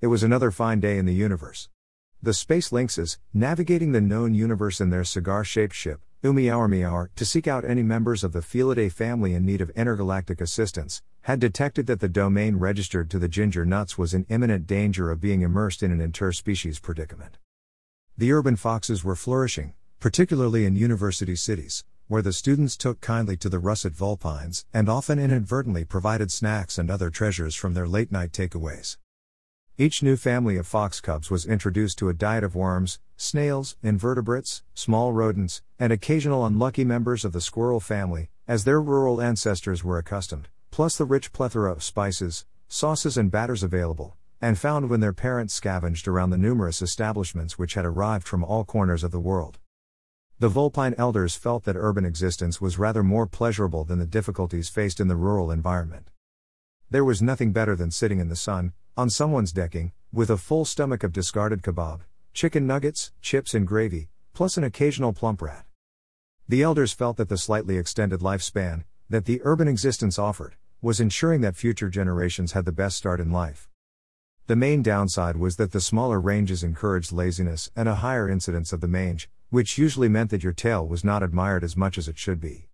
it was another fine day in the universe. The Space Lynxes, navigating the known universe in their cigar shaped ship, Umi-Aur-Mi-Aur, to seek out any members of the Felidae family in need of intergalactic assistance, had detected that the domain registered to the ginger nuts was in imminent danger of being immersed in an interspecies predicament. The urban foxes were flourishing, particularly in university cities, where the students took kindly to the russet vulpines and often inadvertently provided snacks and other treasures from their late night takeaways. Each new family of fox cubs was introduced to a diet of worms, snails, invertebrates, small rodents, and occasional unlucky members of the squirrel family, as their rural ancestors were accustomed, plus the rich plethora of spices, sauces, and batters available, and found when their parents scavenged around the numerous establishments which had arrived from all corners of the world. The Vulpine elders felt that urban existence was rather more pleasurable than the difficulties faced in the rural environment. There was nothing better than sitting in the sun, on someone's decking, with a full stomach of discarded kebab, chicken nuggets, chips, and gravy, plus an occasional plump rat. The elders felt that the slightly extended lifespan, that the urban existence offered, was ensuring that future generations had the best start in life. The main downside was that the smaller ranges encouraged laziness and a higher incidence of the mange, which usually meant that your tail was not admired as much as it should be.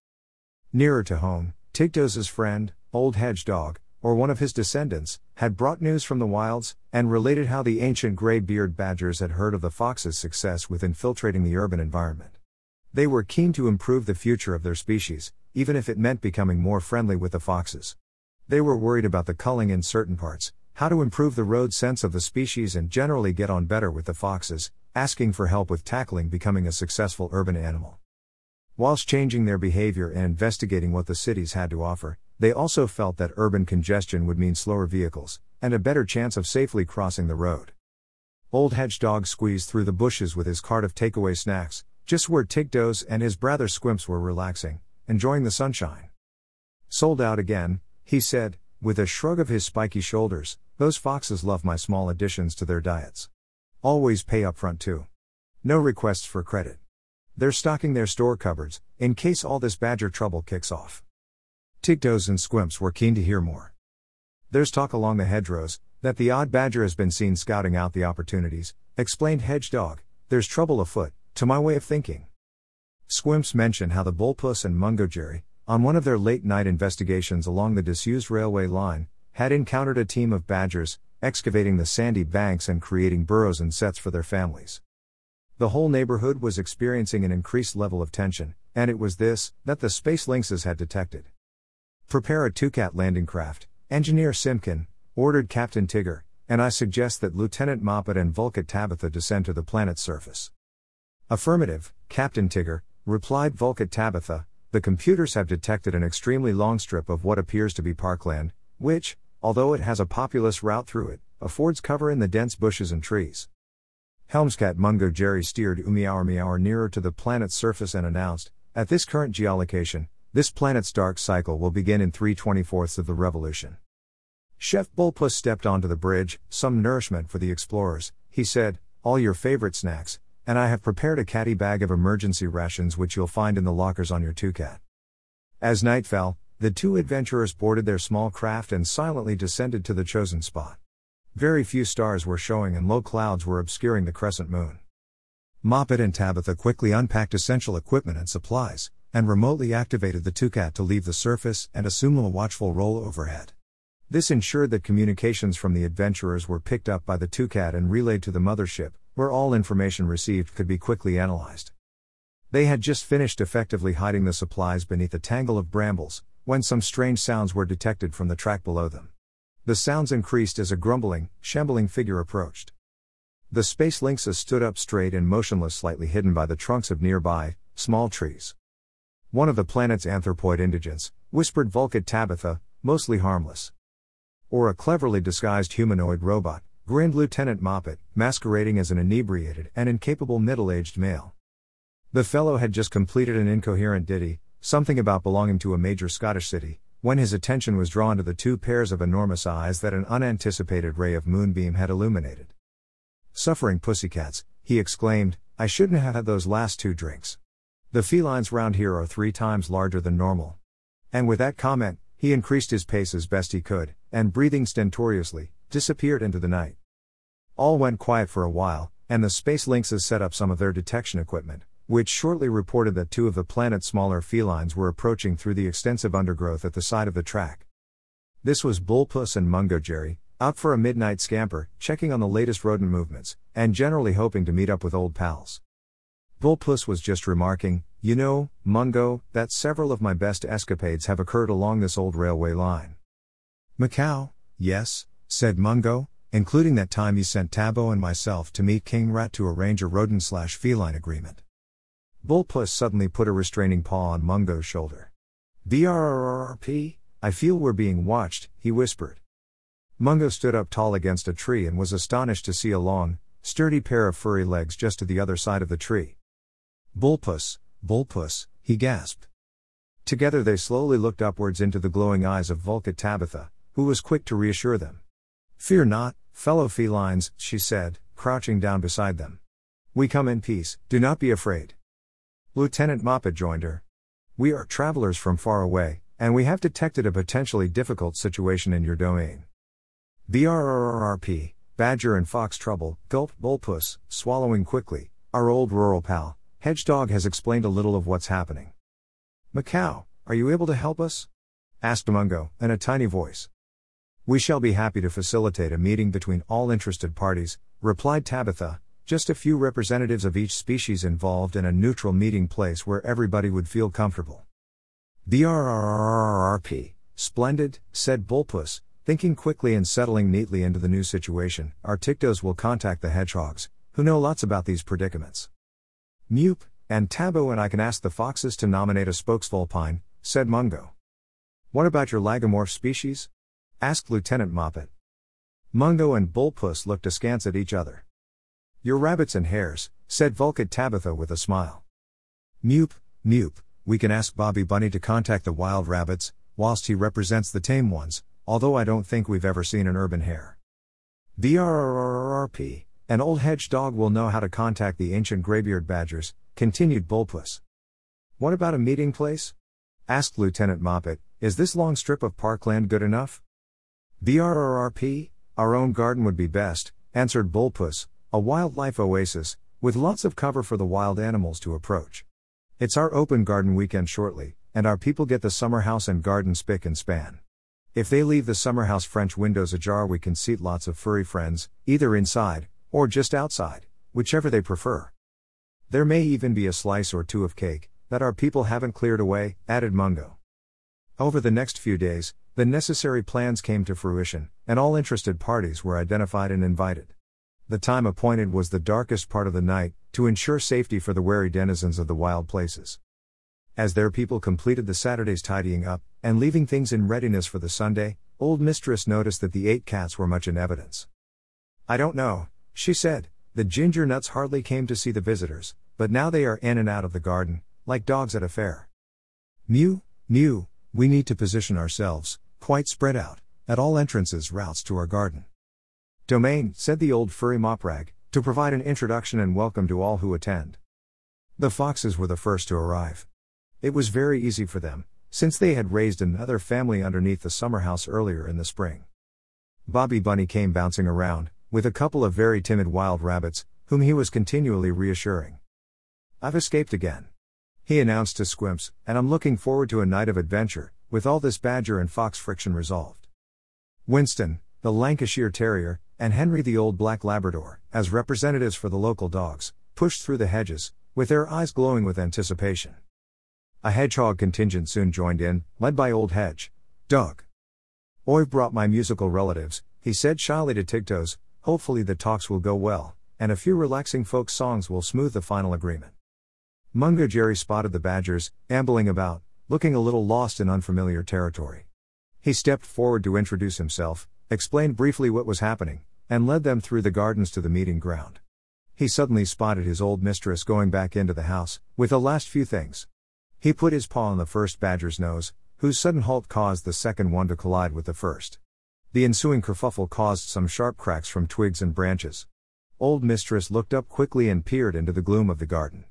Nearer to home, Tigdos's friend, Old Hedge Dog, or one of his descendants, had brought news from the wilds, and related how the ancient gray beard badgers had heard of the fox's success with infiltrating the urban environment. They were keen to improve the future of their species, even if it meant becoming more friendly with the foxes. They were worried about the culling in certain parts, how to improve the road sense of the species and generally get on better with the foxes, asking for help with tackling becoming a successful urban animal. Whilst changing their behavior and investigating what the cities had to offer, they also felt that urban congestion would mean slower vehicles, and a better chance of safely crossing the road. Old Hedgehog squeezed through the bushes with his cart of takeaway snacks, just where Tigdos and his brother Squimps were relaxing, enjoying the sunshine. Sold out again, he said, with a shrug of his spiky shoulders, those foxes love my small additions to their diets. Always pay up front too. No requests for credit. They're stocking their store cupboards, in case all this badger trouble kicks off. Tigdos and Squimps were keen to hear more. There's talk along the hedgerows that the odd badger has been seen scouting out the opportunities, explained Hedge Dog. There's trouble afoot, to my way of thinking. Squimps mentioned how the Bullpuss and Mungo Jerry, on one of their late night investigations along the disused railway line, had encountered a team of badgers, excavating the sandy banks and creating burrows and sets for their families. The whole neighborhood was experiencing an increased level of tension, and it was this that the space lynxes had detected. Prepare a two-cat landing craft, Engineer Simpkin, ordered Captain Tigger, and I suggest that Lieutenant Moppet and Vulcan Tabitha descend to the planet's surface. Affirmative, Captain Tigger, replied Vulcan Tabitha, the computers have detected an extremely long strip of what appears to be parkland, which, although it has a populous route through it, affords cover in the dense bushes and trees. Helmscat Mungo Jerry steered Umi-Aur-Mi-Aur nearer to the planet's surface and announced, at this current geolocation, this planet's dark cycle will begin in 324ths of the revolution. Chef Bullpuss stepped onto the bridge, some nourishment for the explorers, he said, all your favorite snacks, and I have prepared a caddy bag of emergency rations which you'll find in the lockers on your two-cat. As night fell, the two adventurers boarded their small craft and silently descended to the chosen spot. Very few stars were showing and low clouds were obscuring the crescent moon. Moppet and Tabitha quickly unpacked essential equipment and supplies, and remotely activated the Tucat to leave the surface and assume a watchful role overhead. This ensured that communications from the adventurers were picked up by the Tucat and relayed to the mothership, where all information received could be quickly analyzed. They had just finished effectively hiding the supplies beneath a tangle of brambles, when some strange sounds were detected from the track below them. The sounds increased as a grumbling, shambling figure approached. The space lynxes stood up straight and motionless, slightly hidden by the trunks of nearby, small trees. One of the planet's anthropoid indigents, whispered Vulcan Tabitha, mostly harmless. Or a cleverly disguised humanoid robot, grinned Lieutenant Moppet, masquerading as an inebriated and incapable middle aged male. The fellow had just completed an incoherent ditty, something about belonging to a major Scottish city, when his attention was drawn to the two pairs of enormous eyes that an unanticipated ray of moonbeam had illuminated. Suffering pussycats, he exclaimed, I shouldn't have had those last two drinks. The felines round here are three times larger than normal. And with that comment, he increased his pace as best he could, and breathing stentoriously, disappeared into the night. All went quiet for a while, and the space lynxes set up some of their detection equipment, which shortly reported that two of the planet's smaller felines were approaching through the extensive undergrowth at the side of the track. This was Bullpuss and Mungo Jerry, out for a midnight scamper, checking on the latest rodent movements, and generally hoping to meet up with old pals. Bullpuss was just remarking, You know, Mungo, that several of my best escapades have occurred along this old railway line. Macau, yes, said Mungo, including that time he sent Tabo and myself to meet King Rat to arrange a rodent slash feline agreement. Bullpuss suddenly put a restraining paw on Mungo's shoulder. BRRRP, I feel we're being watched, he whispered. Mungo stood up tall against a tree and was astonished to see a long, sturdy pair of furry legs just to the other side of the tree. Bullpuss, Bullpuss, he gasped. Together they slowly looked upwards into the glowing eyes of Vulcan Tabitha, who was quick to reassure them. Fear not, fellow felines, she said, crouching down beside them. We come in peace, do not be afraid. Lieutenant Moppet joined her. We are travelers from far away, and we have detected a potentially difficult situation in your domain. BRRRRP, Badger and Fox Trouble, gulped Bullpuss, swallowing quickly. Our old rural pal, Hedgedog has explained a little of what's happening. Macau, are you able to help us? asked Mungo, in a tiny voice. We shall be happy to facilitate a meeting between all interested parties, replied Tabitha, just a few representatives of each species involved in a neutral meeting place where everybody would feel comfortable. BRRRRRP, splendid, said Bullpuss, Thinking quickly and settling neatly into the new situation, our Tictos will contact the hedgehogs, who know lots about these predicaments. Mupe, and Tabo and I can ask the foxes to nominate a spokesvulpine, said Mungo. What about your lagomorph species? asked Lieutenant Moppet. Mungo and Bullpuss looked askance at each other. Your rabbits and hares, said Vulcan Tabitha with a smile. Mupe, Mupe, we can ask Bobby Bunny to contact the wild rabbits, whilst he represents the tame ones, although I don't think we've ever seen an urban hare. BRRRRP, an old hedge dog will know how to contact the ancient graybeard badgers, continued Bullpuss. What about a meeting place? asked Lieutenant Moppet, is this long strip of parkland good enough? BRRRP, our own garden would be best, answered Bullpuss, a wildlife oasis, with lots of cover for the wild animals to approach. It's our open garden weekend shortly, and our people get the summer house and garden spick and span. If they leave the summer house French windows ajar, we can seat lots of furry friends, either inside, or just outside, whichever they prefer. There may even be a slice or two of cake, that our people haven't cleared away, added Mungo. Over the next few days, the necessary plans came to fruition, and all interested parties were identified and invited. The time appointed was the darkest part of the night, to ensure safety for the wary denizens of the wild places. As their people completed the Saturday's tidying up, and leaving things in readiness for the Sunday, old mistress noticed that the eight cats were much in evidence. I don't know, she said, the ginger nuts hardly came to see the visitors, but now they are in and out of the garden, like dogs at a fair. Mew, mew, we need to position ourselves, quite spread out, at all entrances routes to our garden. Domain, said the old furry moprag, to provide an introduction and welcome to all who attend. The foxes were the first to arrive. It was very easy for them, since they had raised another family underneath the summer house earlier in the spring. Bobby Bunny came bouncing around, with a couple of very timid wild rabbits, whom he was continually reassuring. I've escaped again. He announced to Squimps, and I'm looking forward to a night of adventure, with all this badger and fox friction resolved. Winston, the Lancashire Terrier, and Henry the Old Black Labrador, as representatives for the local dogs, pushed through the hedges, with their eyes glowing with anticipation. A hedgehog contingent soon joined in, led by Old Hedge. Dog. I've brought my musical relatives, he said shyly to Tigtos, hopefully the talks will go well, and a few relaxing folk songs will smooth the final agreement. Mungo Jerry spotted the badgers, ambling about, looking a little lost in unfamiliar territory. He stepped forward to introduce himself, explained briefly what was happening, and led them through the gardens to the meeting ground. He suddenly spotted his old mistress going back into the house, with the last few things. He put his paw on the first badger's nose, whose sudden halt caused the second one to collide with the first. The ensuing kerfuffle caused some sharp cracks from twigs and branches. Old Mistress looked up quickly and peered into the gloom of the garden.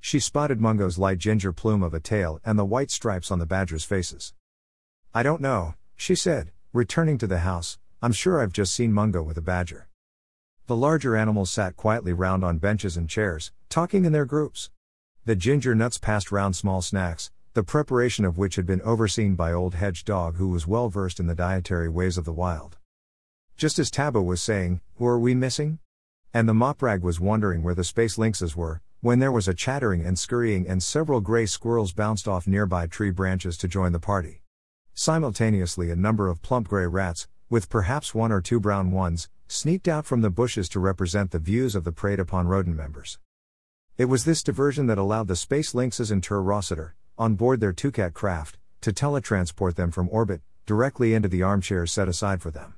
She spotted Mungo's light ginger plume of a tail and the white stripes on the badgers' faces. I don't know, she said, returning to the house, I'm sure I've just seen Mungo with a badger. The larger animals sat quietly round on benches and chairs, talking in their groups. The ginger nuts passed round small snacks, the preparation of which had been overseen by old Hedge Dog, who was well versed in the dietary ways of the wild. Just as Taba was saying, Who are we missing? And the moprag was wondering where the space lynxes were, when there was a chattering and scurrying and several gray squirrels bounced off nearby tree branches to join the party. Simultaneously, a number of plump gray rats, with perhaps one or two brown ones, sneaked out from the bushes to represent the views of the preyed upon rodent members. It was this diversion that allowed the space lynxes and Tur Rossiter, on board their Toucat craft, to teletransport them from orbit, directly into the armchairs set aside for them.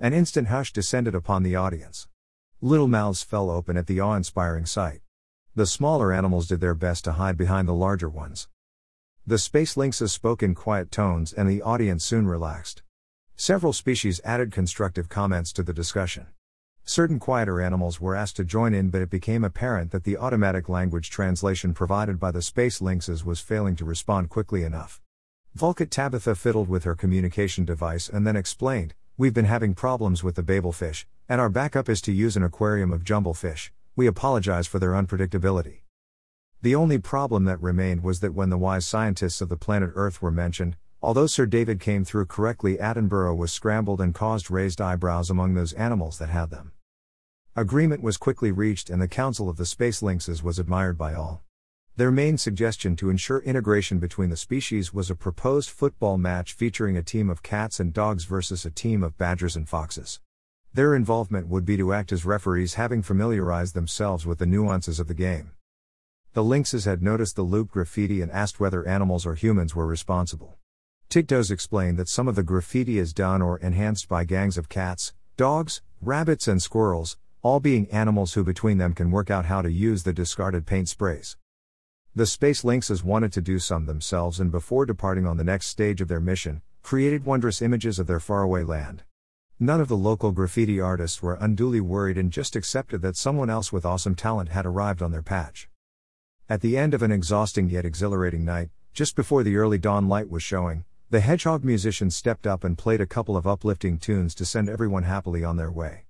An instant hush descended upon the audience. Little mouths fell open at the awe inspiring sight. The smaller animals did their best to hide behind the larger ones. The space lynxes spoke in quiet tones and the audience soon relaxed. Several species added constructive comments to the discussion. Certain quieter animals were asked to join in, but it became apparent that the automatic language translation provided by the space lynxes was failing to respond quickly enough. Vulcan Tabitha fiddled with her communication device and then explained We've been having problems with the babelfish, and our backup is to use an aquarium of jumblefish. We apologize for their unpredictability. The only problem that remained was that when the wise scientists of the planet Earth were mentioned, although Sir David came through correctly, Attenborough was scrambled and caused raised eyebrows among those animals that had them. Agreement was quickly reached, and the counsel of the Space Lynxes was admired by all. Their main suggestion to ensure integration between the species was a proposed football match featuring a team of cats and dogs versus a team of badgers and foxes. Their involvement would be to act as referees, having familiarized themselves with the nuances of the game. The lynxes had noticed the loop graffiti and asked whether animals or humans were responsible. Tigtos explained that some of the graffiti is done or enhanced by gangs of cats, dogs, rabbits, and squirrels, all being animals who between them can work out how to use the discarded paint sprays. The Space Lynxes wanted to do some themselves and before departing on the next stage of their mission, created wondrous images of their faraway land. None of the local graffiti artists were unduly worried and just accepted that someone else with awesome talent had arrived on their patch. At the end of an exhausting yet exhilarating night, just before the early dawn light was showing, the Hedgehog musician stepped up and played a couple of uplifting tunes to send everyone happily on their way.